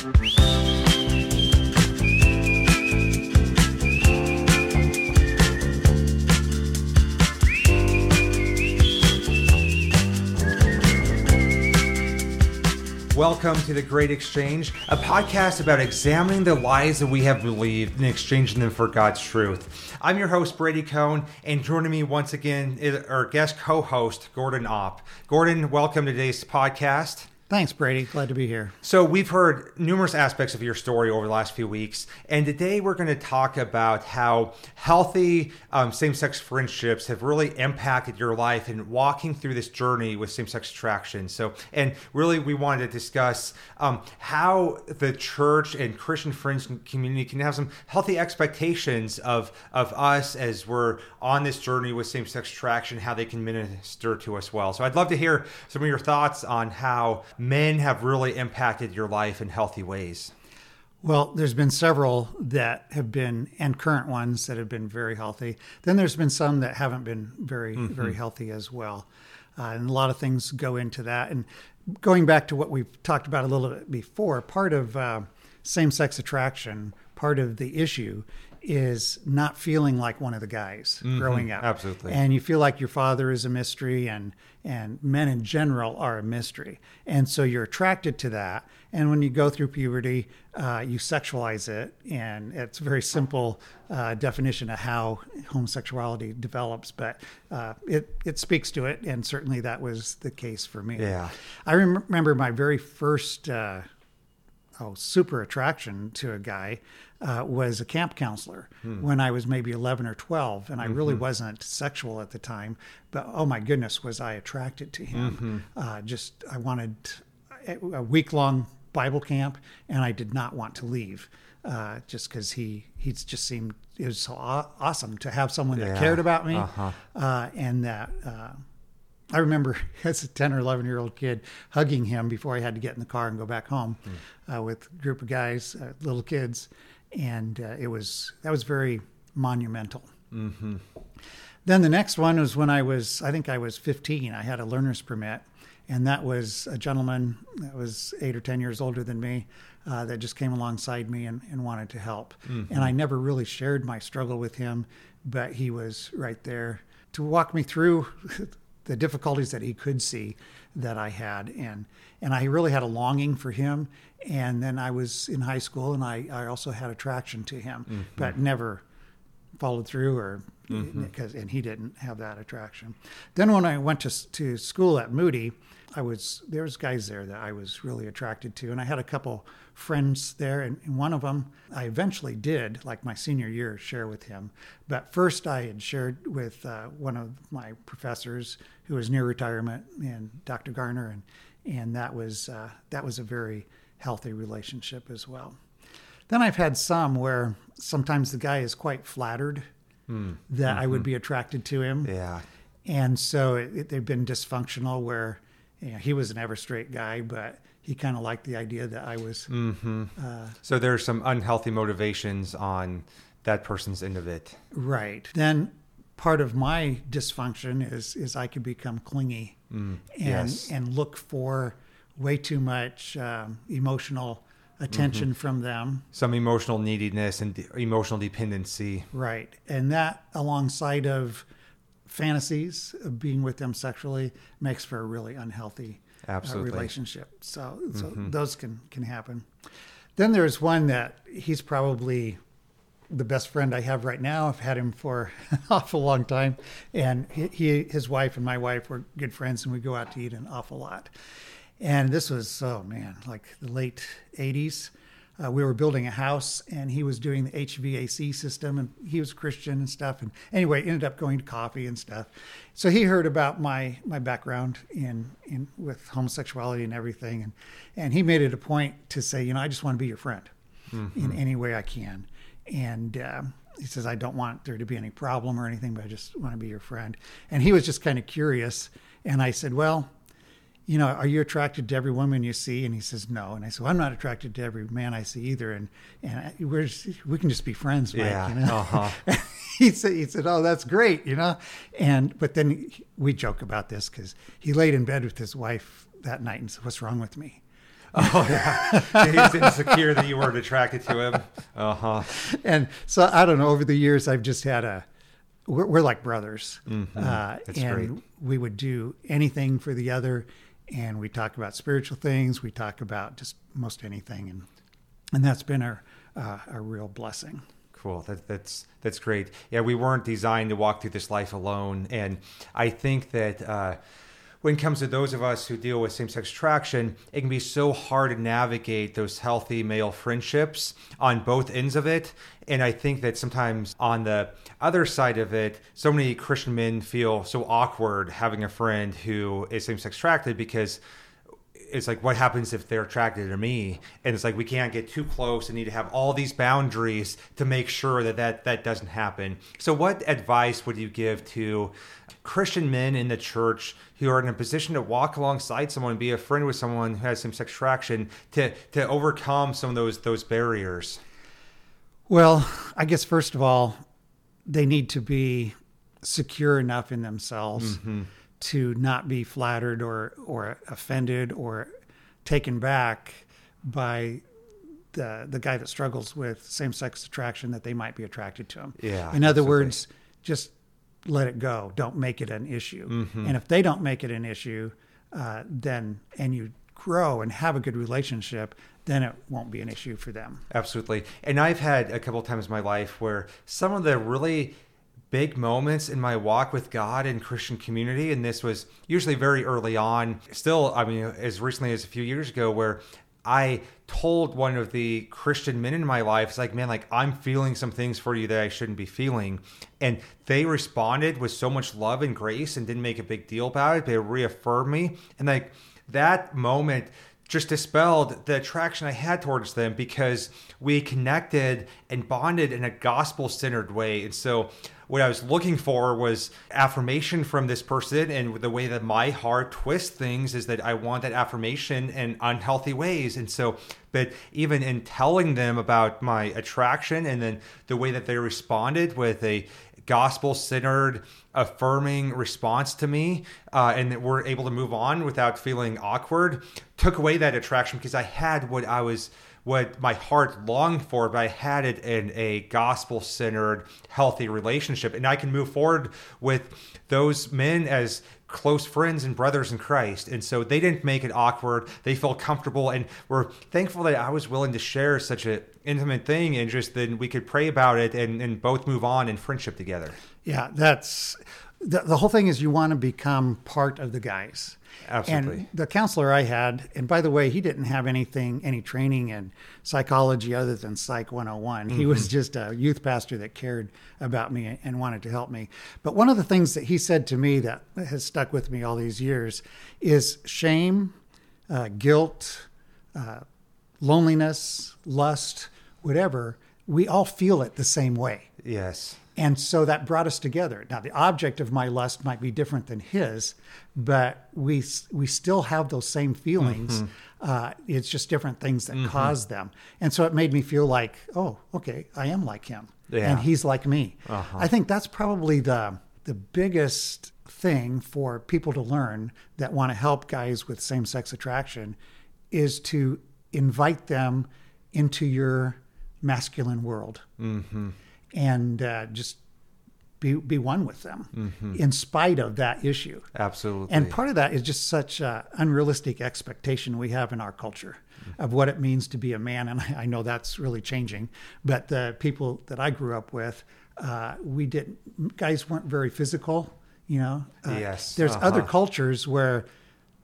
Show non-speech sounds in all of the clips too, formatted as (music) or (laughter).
Welcome to The Great Exchange, a podcast about examining the lies that we have believed and exchanging them for God's truth. I'm your host, Brady Cohn, and joining me once again is our guest co host, Gordon Opp. Gordon, welcome to today's podcast. Thanks, Brady. Glad to be here. So, we've heard numerous aspects of your story over the last few weeks, and today we're going to talk about how healthy um, same sex friendships have really impacted your life and walking through this journey with same sex attraction. So, and really, we wanted to discuss um, how the church and Christian friends community can have some healthy expectations of, of us as we're on this journey with same sex attraction, how they can minister to us well. So, I'd love to hear some of your thoughts on how men have really impacted your life in healthy ways? Well, there's been several that have been, and current ones that have been very healthy. Then there's been some that haven't been very, mm-hmm. very healthy as well. Uh, and a lot of things go into that. And going back to what we've talked about a little bit before, part of uh, same sex attraction, part of the issue is not feeling like one of the guys mm-hmm, growing up. Absolutely. And you feel like your father is a mystery and and men in general are a mystery. And so you're attracted to that. And when you go through puberty, uh, you sexualize it. And it's a very simple uh, definition of how homosexuality develops, but uh, it, it speaks to it. And certainly that was the case for me. Yeah. I rem- remember my very first uh, oh, super attraction to a guy uh, was a camp counselor hmm. when I was maybe 11 or 12. And I mm-hmm. really wasn't sexual at the time, but oh my goodness, was I attracted to him. Mm-hmm. Uh, just, I wanted a week long Bible camp and I did not want to leave. Uh, just because he he just seemed it was so awesome to have someone that cared about me uh-huh. Uh, and that uh, I remember (laughs) as a 10 or 11 year old kid hugging him before I had to get in the car and go back home mm. uh, with a group of guys, uh, little kids. And uh, it was, that was very monumental. Mm-hmm. Then the next one was when I was, I think I was 15. I had a learner's permit. And that was a gentleman that was eight or 10 years older than me uh, that just came alongside me and, and wanted to help. Mm-hmm. And I never really shared my struggle with him, but he was right there to walk me through (laughs) the difficulties that he could see that I had, and and I really had a longing for him. And then I was in high school, and I, I also had attraction to him, mm-hmm. but never followed through or because mm-hmm. and he didn't have that attraction. Then when I went to to school at Moody, I was there was guys there that I was really attracted to, and I had a couple friends there, and, and one of them I eventually did, like my senior year, share with him. But first, I had shared with uh, one of my professors who was near retirement, and Dr. Garner, and and that was uh, that was a very healthy relationship as well. Then I've had some where sometimes the guy is quite flattered mm. that mm-hmm. I would mm-hmm. be attracted to him. Yeah. And so it, it, they've been dysfunctional where you know, he was an ever straight guy, but he kind of liked the idea that I was. Mm-hmm. Uh, so there's some unhealthy motivations on that person's end of it. Right. Then part of my dysfunction is is I could become clingy mm, and yes. and look for way too much um, emotional attention mm-hmm. from them. Some emotional neediness and de- emotional dependency. Right. And that alongside of fantasies of being with them sexually makes for a really unhealthy uh, relationship. So, so mm-hmm. those can can happen. Then there's one that he's probably the best friend I have right now. I've had him for (laughs) an awful long time, and he, his wife and my wife were good friends, and we go out to eat an awful lot. And this was oh man, like the late '80s, uh, we were building a house and he was doing the HVAC system and he was Christian and stuff. And anyway, ended up going to coffee and stuff. So he heard about my, my background in, in with homosexuality and everything. And, and he made it a point to say, you know, I just want to be your friend mm-hmm. in any way I can. And, uh, he says, I don't want there to be any problem or anything, but I just want to be your friend. And he was just kind of curious. And I said, well, you know, are you attracted to every woman you see? And he says, no. And I said, well, I'm not attracted to every man I see either. And and we're just, we can just be friends, Mike. Yeah. You know? Uh-huh. (laughs) he said, he said, oh, that's great, you know. And but then we joke about this because he laid in bed with his wife that night and said, what's wrong with me? (laughs) Oh yeah, he's insecure that you weren't attracted to him. Uh huh. and so I don't know. Over the years, I've just had a. We're, we're like brothers, uh, That's and great. we would do anything for the other, and we talk about spiritual things. We talk about just most anything, and and that's been a uh, a real blessing. Cool. That, that's that's great. Yeah, we weren't designed to walk through this life alone, and I think that uh, when it comes to those of us who deal with same-sex attraction, it can be so hard to navigate those healthy male friendships on both ends of it. And I think that sometimes on the other side of it, so many Christian men feel so awkward having a friend who is same-sex attracted because it's like what happens if they're attracted to me? And it's like we can't get too close and need to have all these boundaries to make sure that that, that doesn't happen. So what advice would you give to christian men in the church who are in a position to walk alongside someone be a friend with someone who has same-sex attraction to to overcome some of those those barriers? Well, I guess first of all, they need to be secure enough in themselves mm-hmm. To not be flattered or or offended or taken back by the the guy that struggles with same sex attraction that they might be attracted to him. Yeah, In other words, just let it go. Don't make it an issue. And if they don't make it an issue, uh, then and you grow and have a good relationship, then it won't be an issue for them. Absolutely. And I've had a couple times in my life where some of the really big moments in my walk with God and Christian community, and this was usually very early on, still, I mean, as recently as a few years ago, where I told one of the Christian men in my life, it's like, man, like I'm feeling some things for you that I shouldn't be feeling. And they responded with so much love and grace and didn't make a big deal about it. They reaffirmed me. And like that moment just dispelled the attraction I had towards them because we connected and bonded in a gospel centered way. And so, what I was looking for was affirmation from this person. And the way that my heart twists things is that I want that affirmation in unhealthy ways. And so, but even in telling them about my attraction and then the way that they responded with a gospel centered, affirming response to me, uh, and that we're able to move on without feeling awkward, took away that attraction because I had what I was, what my heart longed for, but I had it in a gospel centered, healthy relationship. And I can move forward with those men as close friends and brothers in Christ. And so they didn't make it awkward. They felt comfortable and were thankful that I was willing to share such an intimate thing and just then we could pray about it and, and both move on in friendship together. Yeah, that's the, the whole thing is you want to become part of the guys. Absolutely. And the counselor I had, and by the way, he didn't have anything, any training in psychology other than Psych 101. He was just a youth pastor that cared about me and wanted to help me. But one of the things that he said to me that has stuck with me all these years is shame, uh, guilt, uh, loneliness, lust, whatever. We all feel it the same way. Yes. And so that brought us together. Now, the object of my lust might be different than his, but we we still have those same feelings. Mm-hmm. Uh, it's just different things that mm-hmm. cause them. And so it made me feel like, oh, okay, I am like him, Yeah. and he's like me. Uh-huh. I think that's probably the the biggest thing for people to learn that want to help guys with same sex attraction is to invite them into your masculine world mm-hmm. And uh, just be be one with them in spite of that issue. Absolutely. And part of that is just such uh, unrealistic expectation we have in our culture of what it means to be a man. And I, I know that's really changing. But the people that I grew up with, uh, we didn't, guys weren't very physical, you know. Uh, Yes, There's uh-huh. other cultures where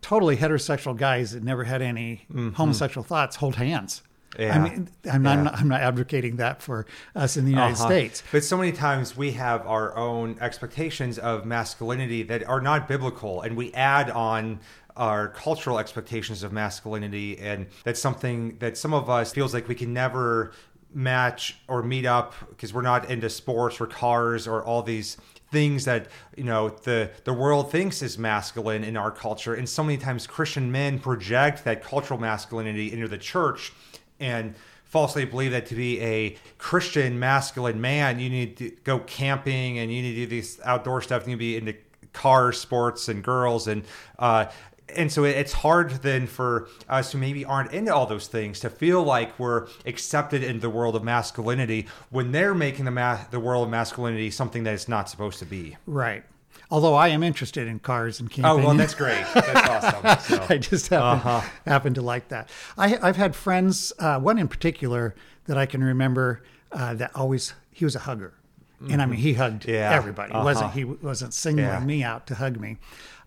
totally heterosexual guys that never had any homosexual thoughts hold hands. I mean, I'm, not, Yeah. I'm, not, I'm not advocating that for us in the United Uh-huh. States. But so many times we have our own expectations of masculinity that are not biblical, and we add on our cultural expectations of masculinity, and that's something that some of us feels like we can never match or meet up because we're not into sports or cars or all these things that you know the the world thinks is masculine in our culture and so many times christian men project that cultural masculinity into the church and falsely believe that to be a Christian masculine man, you need to go camping and you need to do these outdoor stuff. You need to be into car sports and girls. And uh, and so it's hard then for us who maybe aren't into all those things to feel like we're accepted in the world of masculinity when they're making the ma- the world of masculinity something that it's not supposed to be. Right. Although I am interested in cars and camping. Oh well, that's great. That's awesome. (laughs) So. I just happen, uh-huh. happen to like that. I, have had friends, uh, one in particular that I can remember uh, that always he was a hugger, mm-hmm. and I mean he hugged yeah. everybody. Uh-huh. wasn't He wasn't singling yeah. me out to hug me,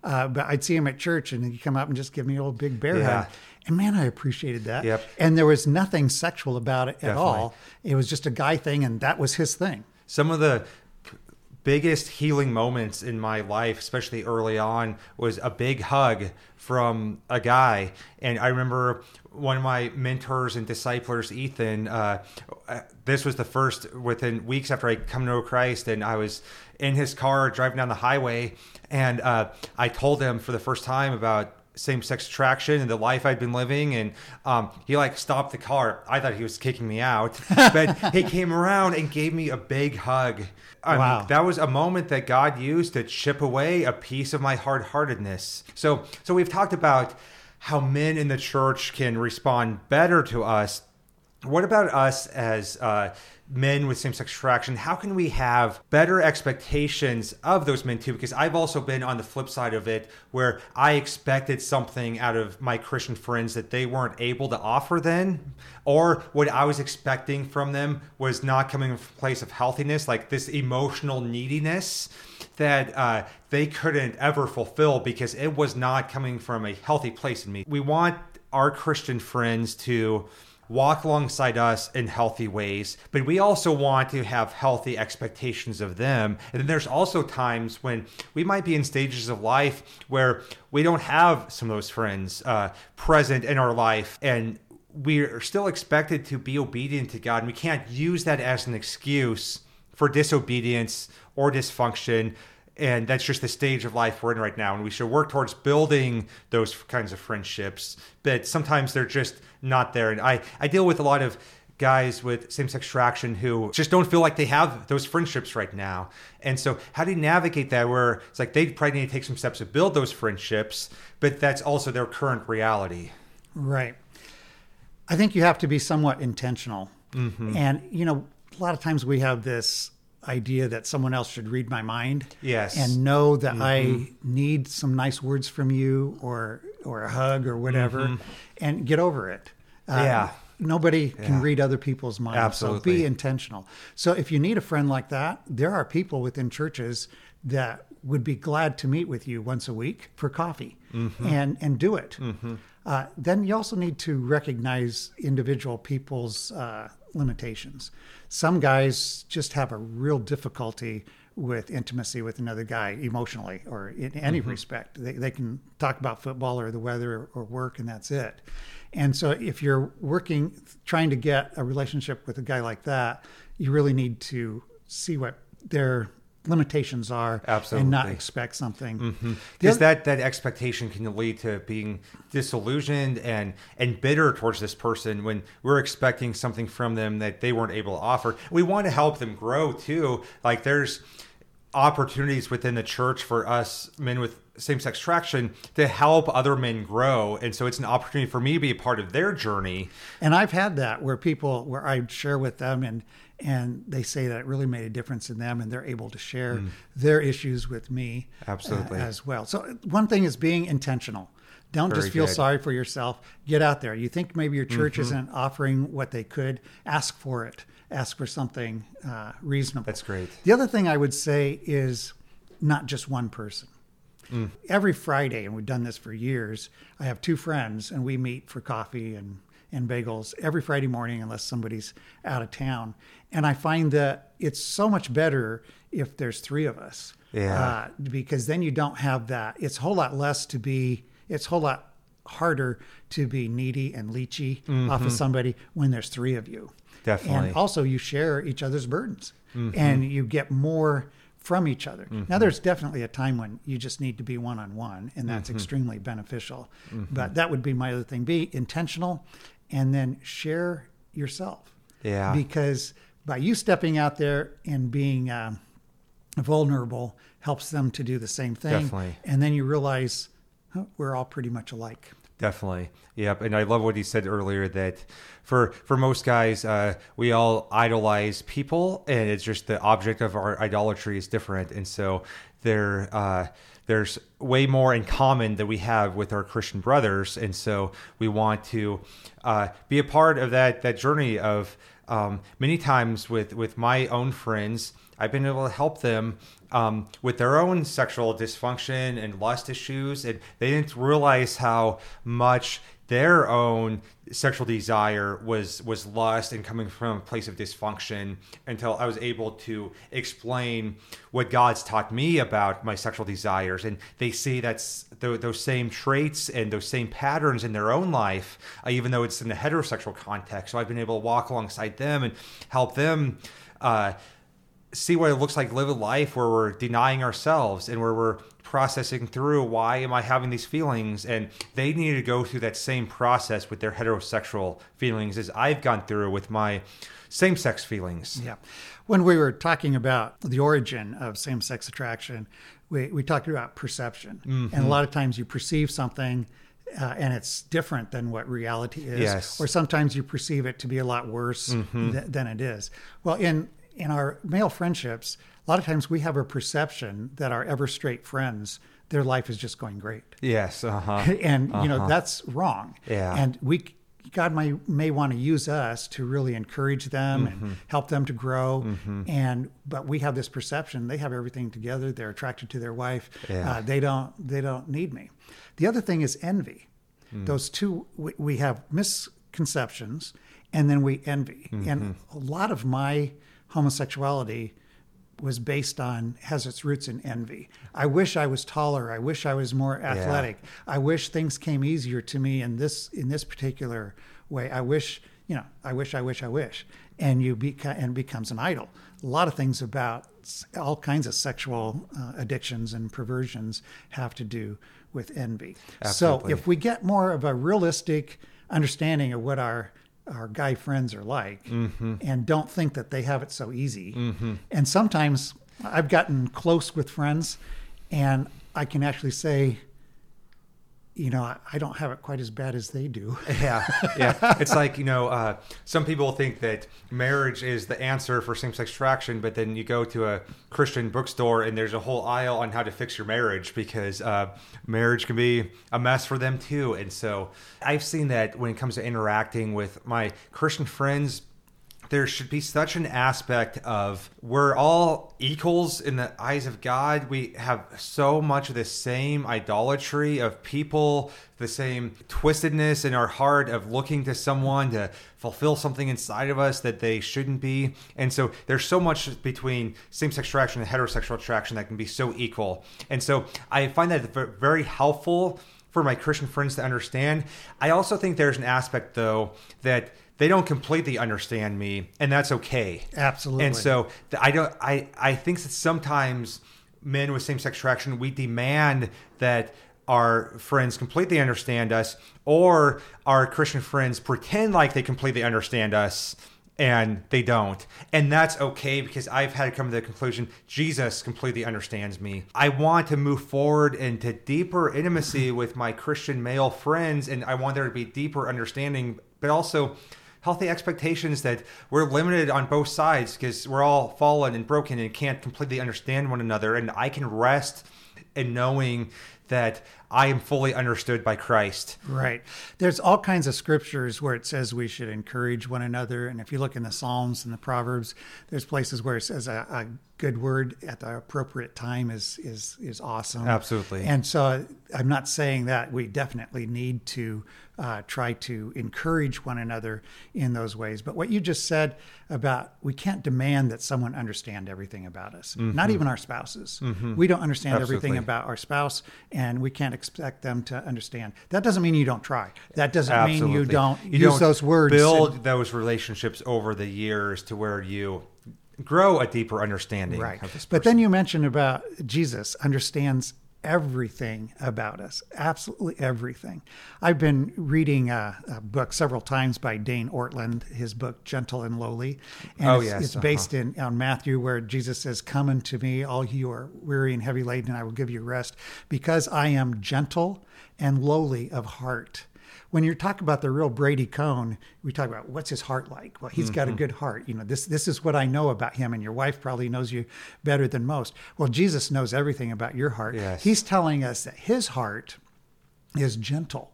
uh, but I'd see him at church and he'd come up and just give me a little big bear yeah. hug. And man, I appreciated that. Yep. And there was nothing sexual about it Definitely. at all. It was just a guy thing, and that was his thing. Some of the biggest healing moments in my life, especially early on, was a big hug from a guy. And I remember one of my mentors and disciplers, Ethan. Uh, this was the first within weeks after I come to know Christ, and I was in his car driving down the highway, and uh, I told him for the first time about same-sex attraction and the life I'd been living, and um, he like stopped the car. I thought he was kicking me out, (laughs) but he came around and gave me a big hug. Um, wow. That was a moment that God used to chip away a piece of my hard-heartedness. So, so we've talked about how men in the church can respond better to us. What about us as uh, men with same sex attraction, how can we have better expectations of those men too? Because I've also been on the flip side of it where I expected something out of my Christian friends that they weren't able to offer then, or what I was expecting from them was not coming from a place of healthiness, like this emotional neediness that uh, they couldn't ever fulfill because it was not coming from a healthy place in me. We want our Christian friends to walk alongside us in healthy ways, but we also want to have healthy expectations of them. And then there's also times when we might be in stages of life where we don't have some of those friends uh, present in our life and we are still expected to be obedient to God. And we can't use that as an excuse for disobedience or dysfunction and that's just the stage of life we're in right now. And we should work towards building those kinds of friendships. But sometimes they're just not there. And i i deal with a lot of guys with same-sex attraction who just don't feel like they have those friendships right now. And so how do you navigate that where it's like they probably need to take some steps to build those friendships but that's also their current reality? Right. I think you have to be somewhat intentional. Mm-hmm. and you know a lot of times we have this idea that someone else should read my mind. Yes. And know that mm-hmm. I need some nice words from you or or a hug or whatever mm-hmm. and get over it. Uh, yeah. Nobody yeah. can read other people's minds. Absolutely. So be intentional. So if you need a friend like that, there are people within churches that would be glad to meet with you once a week for coffee mm-hmm. and and do it. Mm-hmm. Uh, then you also need to recognize individual people's uh, limitations. Some guys just have a real difficulty with intimacy with another guy emotionally or in any mm-hmm. respect. They, they can talk about football or the weather or work and that's it. And so if you're working, trying to get a relationship with a guy like that, you really need to see what their limitations are Absolutely. and not expect something mm-hmm. because mm-hmm. that that expectation can lead to being disillusioned and and bitter towards this person when we're expecting something from them that they weren't able to offer we want to help them grow too like there's opportunities within the church for us men with same-sex attraction to help other men grow and so it's an opportunity for me to be a part of their journey and i've had that where people where i share with them and and they say that it really made a difference in them and they're able to share mm. their issues with me uh, absolutely. uh, as well. So one thing is being intentional. Don't Very just feel good. sorry for yourself. Get out there. You think maybe your church mm-hmm. isn't offering what they could? Ask for it. Ask for something uh, reasonable. That's great. The other thing i would say is not just one person. Mm. every friday and we've done this for years i have two friends and we meet for coffee and and bagels every Friday morning unless somebody's out of town. And I find that it's so much better if there's three of us. Yeah. Uh, because then you don't have that. It's a whole lot less to be, it's a whole lot harder to be needy and leechy mm-hmm. off of somebody when there's three of you. Definitely. And also you share each other's burdens mm-hmm. and you get more from each other. Mm-hmm. Now, there's definitely a time when you just need to be one on one, and that's mm-hmm. extremely beneficial. Mm-hmm. But that would be my other thing be intentional and then share yourself. Yeah. Because by you stepping out there and being um, vulnerable helps them to do the same thing. Definitely. And then you realize we're all pretty much alike. Definitely. Yep. And I love what he said earlier that for for most guys, uh, we all idolize people, and it's just the object of our idolatry is different, and so there uh, there's way more in common that we have with our Christian brothers, and so we want to uh, be a part of that that journey of um, many times with with my own friends. I've been able to help them um, with their own sexual dysfunction and lust issues, and they didn't realize how much their own sexual desire was was lust and coming from a place of dysfunction until I was able to explain what God's taught me about my sexual desires. And they see that's those same traits and those same patterns in their own life uh, even though it's in a heterosexual context. So I've been able to walk alongside them and help them uh, see what it looks like live a life where we're denying ourselves and where we're processing through why am I having these feelings and they need to go through that same process with their heterosexual feelings as I've gone through with my same-sex feelings. Yeah. When we were talking about the origin of same-sex attraction, we, we talked about perception. Mm-hmm. And a lot of times you perceive something uh, and it's different than what reality is. Yes. Or sometimes you perceive it to be a lot worse mm-hmm. th- than it is. Well, in in our male friendships, a lot of times we have a perception that our ever straight friends, their life is just going great. Yes. Uh-huh. (laughs) and, uh-huh. you know, uh-huh. that's wrong. Yeah. And we, God may, may want to use us to really encourage them mm-hmm. and help them to grow. Mm-hmm. And, but we have this perception, they have everything together. They're attracted to their wife. Yeah. Uh, they don't, they don't need me. The other thing is envy. Mm. Those two, we, we, have misconceptions and then we envy. Mm-hmm. And a lot of my, homosexuality was based on has its roots in envy. I wish I was taller. I wish I was more athletic. Yeah. I wish things came easier to me in this in this particular way. I wish you know. I wish. I wish. I wish. And you beca- and becomes an idol. A lot of things about all kinds of sexual uh, addictions and perversions have to do with envy. Absolutely. So if we get more of a realistic understanding of what our our guy friends are like mm-hmm. and don't think that they have it so easy. Mm-hmm. And sometimes I've gotten close with friends and I can actually say, you know, I don't have it quite as bad as they do. (laughs) Yeah, yeah. it's like you know, uh, some people think that marriage is the answer for same-sex attraction, but then you go to a Christian bookstore and there's a whole aisle on how to fix your marriage because uh, marriage can be a mess for them too. And so I've seen that when it comes to interacting with my Christian friends there should be such an aspect of we're all equals in the eyes of God. We have so much of the same idolatry of people, the same twistedness in our heart of looking to someone to fulfill something inside of us that they shouldn't be. And so there's so much between same sex attraction and heterosexual attraction that can be so equal. And so I find that very helpful for my Christian friends to understand. I also think there's an aspect, though, that they don't completely understand me, and that's okay. Absolutely. And so I don't. I I think that sometimes men with same-sex attraction we demand that our friends completely understand us, or our Christian friends pretend like they completely understand us and they don't. And that's okay because I've had to come to the conclusion Jesus completely understands me. I want to move forward into deeper intimacy (laughs) with my Christian male friends, and I want there to be deeper understanding, but also healthy expectations that we're limited on both sides because we're all fallen and broken and can't completely understand one another. And I can rest in knowing that I am fully understood by Christ. Right. There's all kinds of scriptures where it says we should encourage one another. And if you look in the Psalms and the Proverbs, there's places where it says a, a good word at the appropriate time is is is awesome. Absolutely. And so I'm not saying that we definitely need to uh, try to encourage one another in those ways. But what you just said about we can't demand that someone understand everything about us, mm-hmm. not even our spouses. Mm-hmm. We don't understand Absolutely. everything about our spouse, and we can't expect them to understand. That doesn't mean you don't try. That doesn't Absolutely. mean you don't you use don't those words. Build and, those relationships over the years to where you grow a deeper understanding right. But then you mentioned about Jesus understands everything about us, absolutely everything. I've been reading a, a, book several times by Dane Ortlund, his book Gentle and Lowly, and oh, it's, yes. it's uh-huh. based in on Matthew, where Jesus says, "Come unto me, all you are weary and heavy laden, and I will give you rest, because I am gentle and lowly of heart." When you talk about the real Brady Cone, we talk about what's his heart like. Well, he's mm-hmm. got a good heart. You know, this this is what I know about him, and your wife probably knows you better than most. Well, Jesus knows everything about your heart. Yes. He's telling us that his heart is gentle,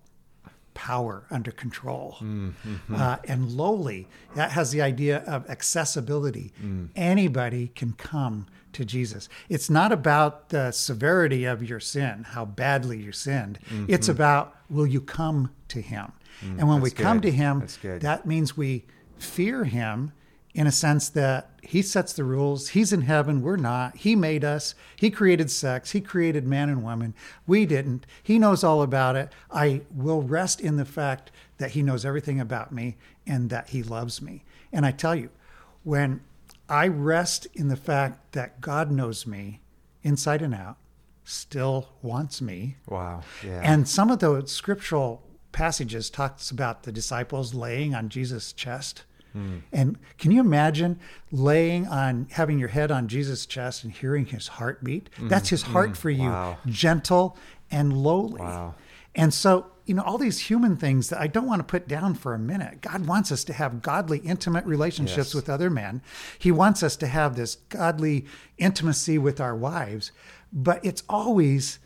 power under control, mm-hmm. uh, and lowly. That has the idea of accessibility. Mm. Anybody can come to Jesus. It's not about the severity of your sin, how badly you sinned. Mm-hmm. It's about will you come to Him? Mm, and when we come to Him, that means we fear Him in a sense that He sets the rules. He's in heaven, we're not. He made us, He created sex, He created man and woman. We didn't. He knows all about it. I will rest in the fact that He knows everything about me and that He loves me. And I tell you, when I rest in the fact that God knows me inside and out, still wants me. Wow. Yeah. And some of the scriptural passages talks about the disciples laying on Jesus' chest. Mm. And can you imagine laying on having your head on Jesus' chest and hearing his heartbeat? Mm. That's his heart mm. for you, wow. gentle and lowly. Wow. And so you know, all these human things that I don't want to put down for a minute. God wants us to have godly, intimate relationships yes. with other men. He wants us to have this godly intimacy with our wives, but it's always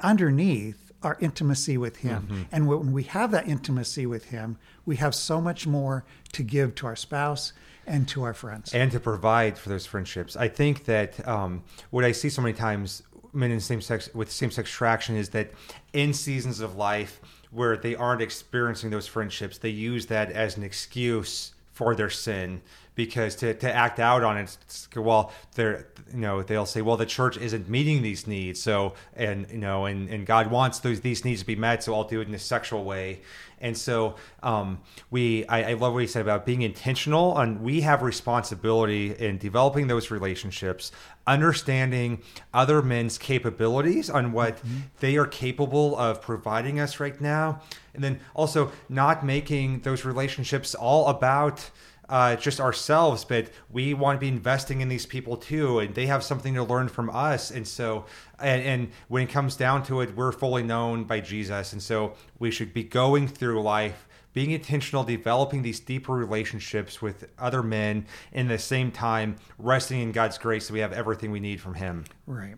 underneath our intimacy with Him. Mm-hmm. And when we have that intimacy with Him, we have so much more to give to our spouse and to our friends and to provide for those friendships. I think that um, what I see so many times men in same sex with same sex attraction is that in seasons of life where they aren't experiencing those friendships, they use that as an excuse for their sin because to, to act out on it well they're you know they'll say well the church isn't meeting these needs so and you know and, and god wants those these needs to be met so i'll do it in a sexual way and so um, we, I, I, love what he said about being intentional. And we have responsibility in developing those relationships, understanding other men's capabilities on what mm-hmm. they are capable of providing us right now, and then also not making those relationships all about uh, just ourselves, but we want to be investing in these people too, and they have something to learn from us. And so, and, and, when it comes down to it, we're fully known by Jesus, and so we should be going through life. Being intentional, developing these deeper relationships with other men, in the same time resting in God's grace, so we have everything we need from Him. Right,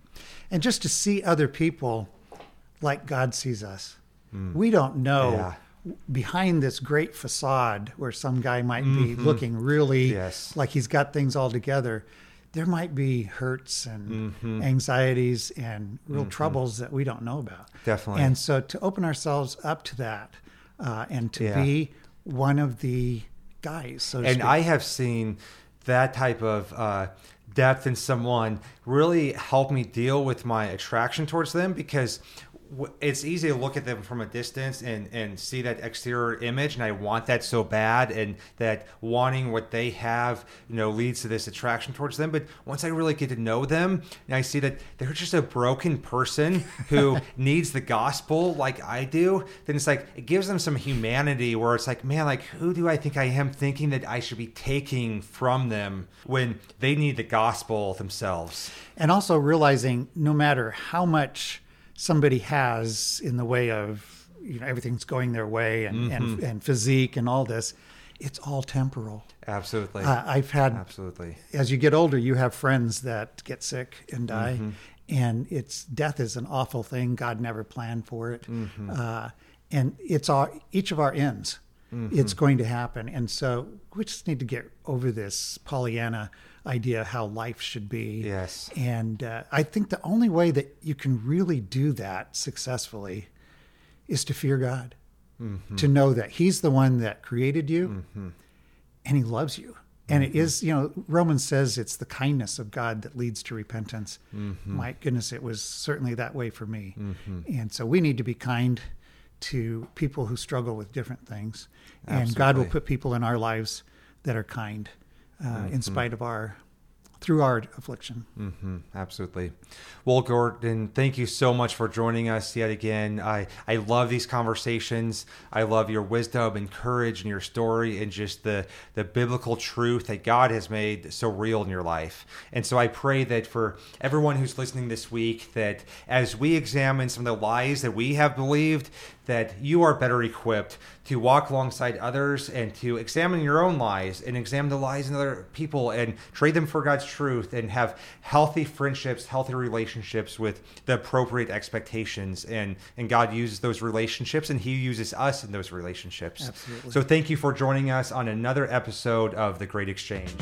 and just to see other people like God sees us. Mm. We don't know yeah behind this great facade where some guy might be mm-hmm. looking really yes. like he's got things all together there might be hurts and mm-hmm. anxieties and real mm-hmm. troubles that we don't know about definitely and so to open ourselves up to that uh, and to yeah. be one of the guys so and speak. i have seen that type of uh, depth in someone really help me deal with my attraction towards them because it's easy to look at them from a distance and, and see that exterior image and i want that so bad and that wanting what they have you know leads to this attraction towards them. But once i really get to know them and i see that they're just a broken person (laughs) who needs the gospel like i do then it's like it gives them some humanity where it's like man like who do i think i am thinking that i should be taking from them when they need the gospel themselves? And also realizing no matter how much somebody has in the way of you know everything's going their way and mm-hmm. and, and physique and all this it's all temporal absolutely uh, i've had absolutely as you get older you have friends that get sick and die mm-hmm. and it's death is an awful thing god never planned for it mm-hmm. uh, and it's our each of our ends mm-hmm. it's going to happen and so we just need to get over this pollyanna idea how life should be. Yes. And uh, I think the only way that you can really do that successfully is to fear God, mm-hmm. to know that He's the one that created you mm-hmm. and He loves you. And mm-hmm. it is, you know, Romans says it's the kindness of God that leads to repentance. Mm-hmm. My goodness, it was certainly that way for me. Mm-hmm. And so we need to be kind to people who struggle with different things. Absolutely. And God will put people in our lives that are kind uh, mm-hmm. in spite of our through our affliction. Mm-hmm, absolutely. Well, Gordon, thank you so much for joining us yet again. I, I love these conversations. I love your wisdom and courage and your story and just the, the biblical truth that God has made so real in your life. And so I pray that for everyone who's listening this week, that as we examine some of the lies that we have believed, that you are better equipped to walk alongside others and to examine your own lies and examine the lies in other people and trade them for God's truth and have healthy friendships, healthy relationships with the appropriate expectations. And, and God uses those relationships and He uses us in those relationships. Absolutely. So thank you for joining us on another episode of The Great Exchange.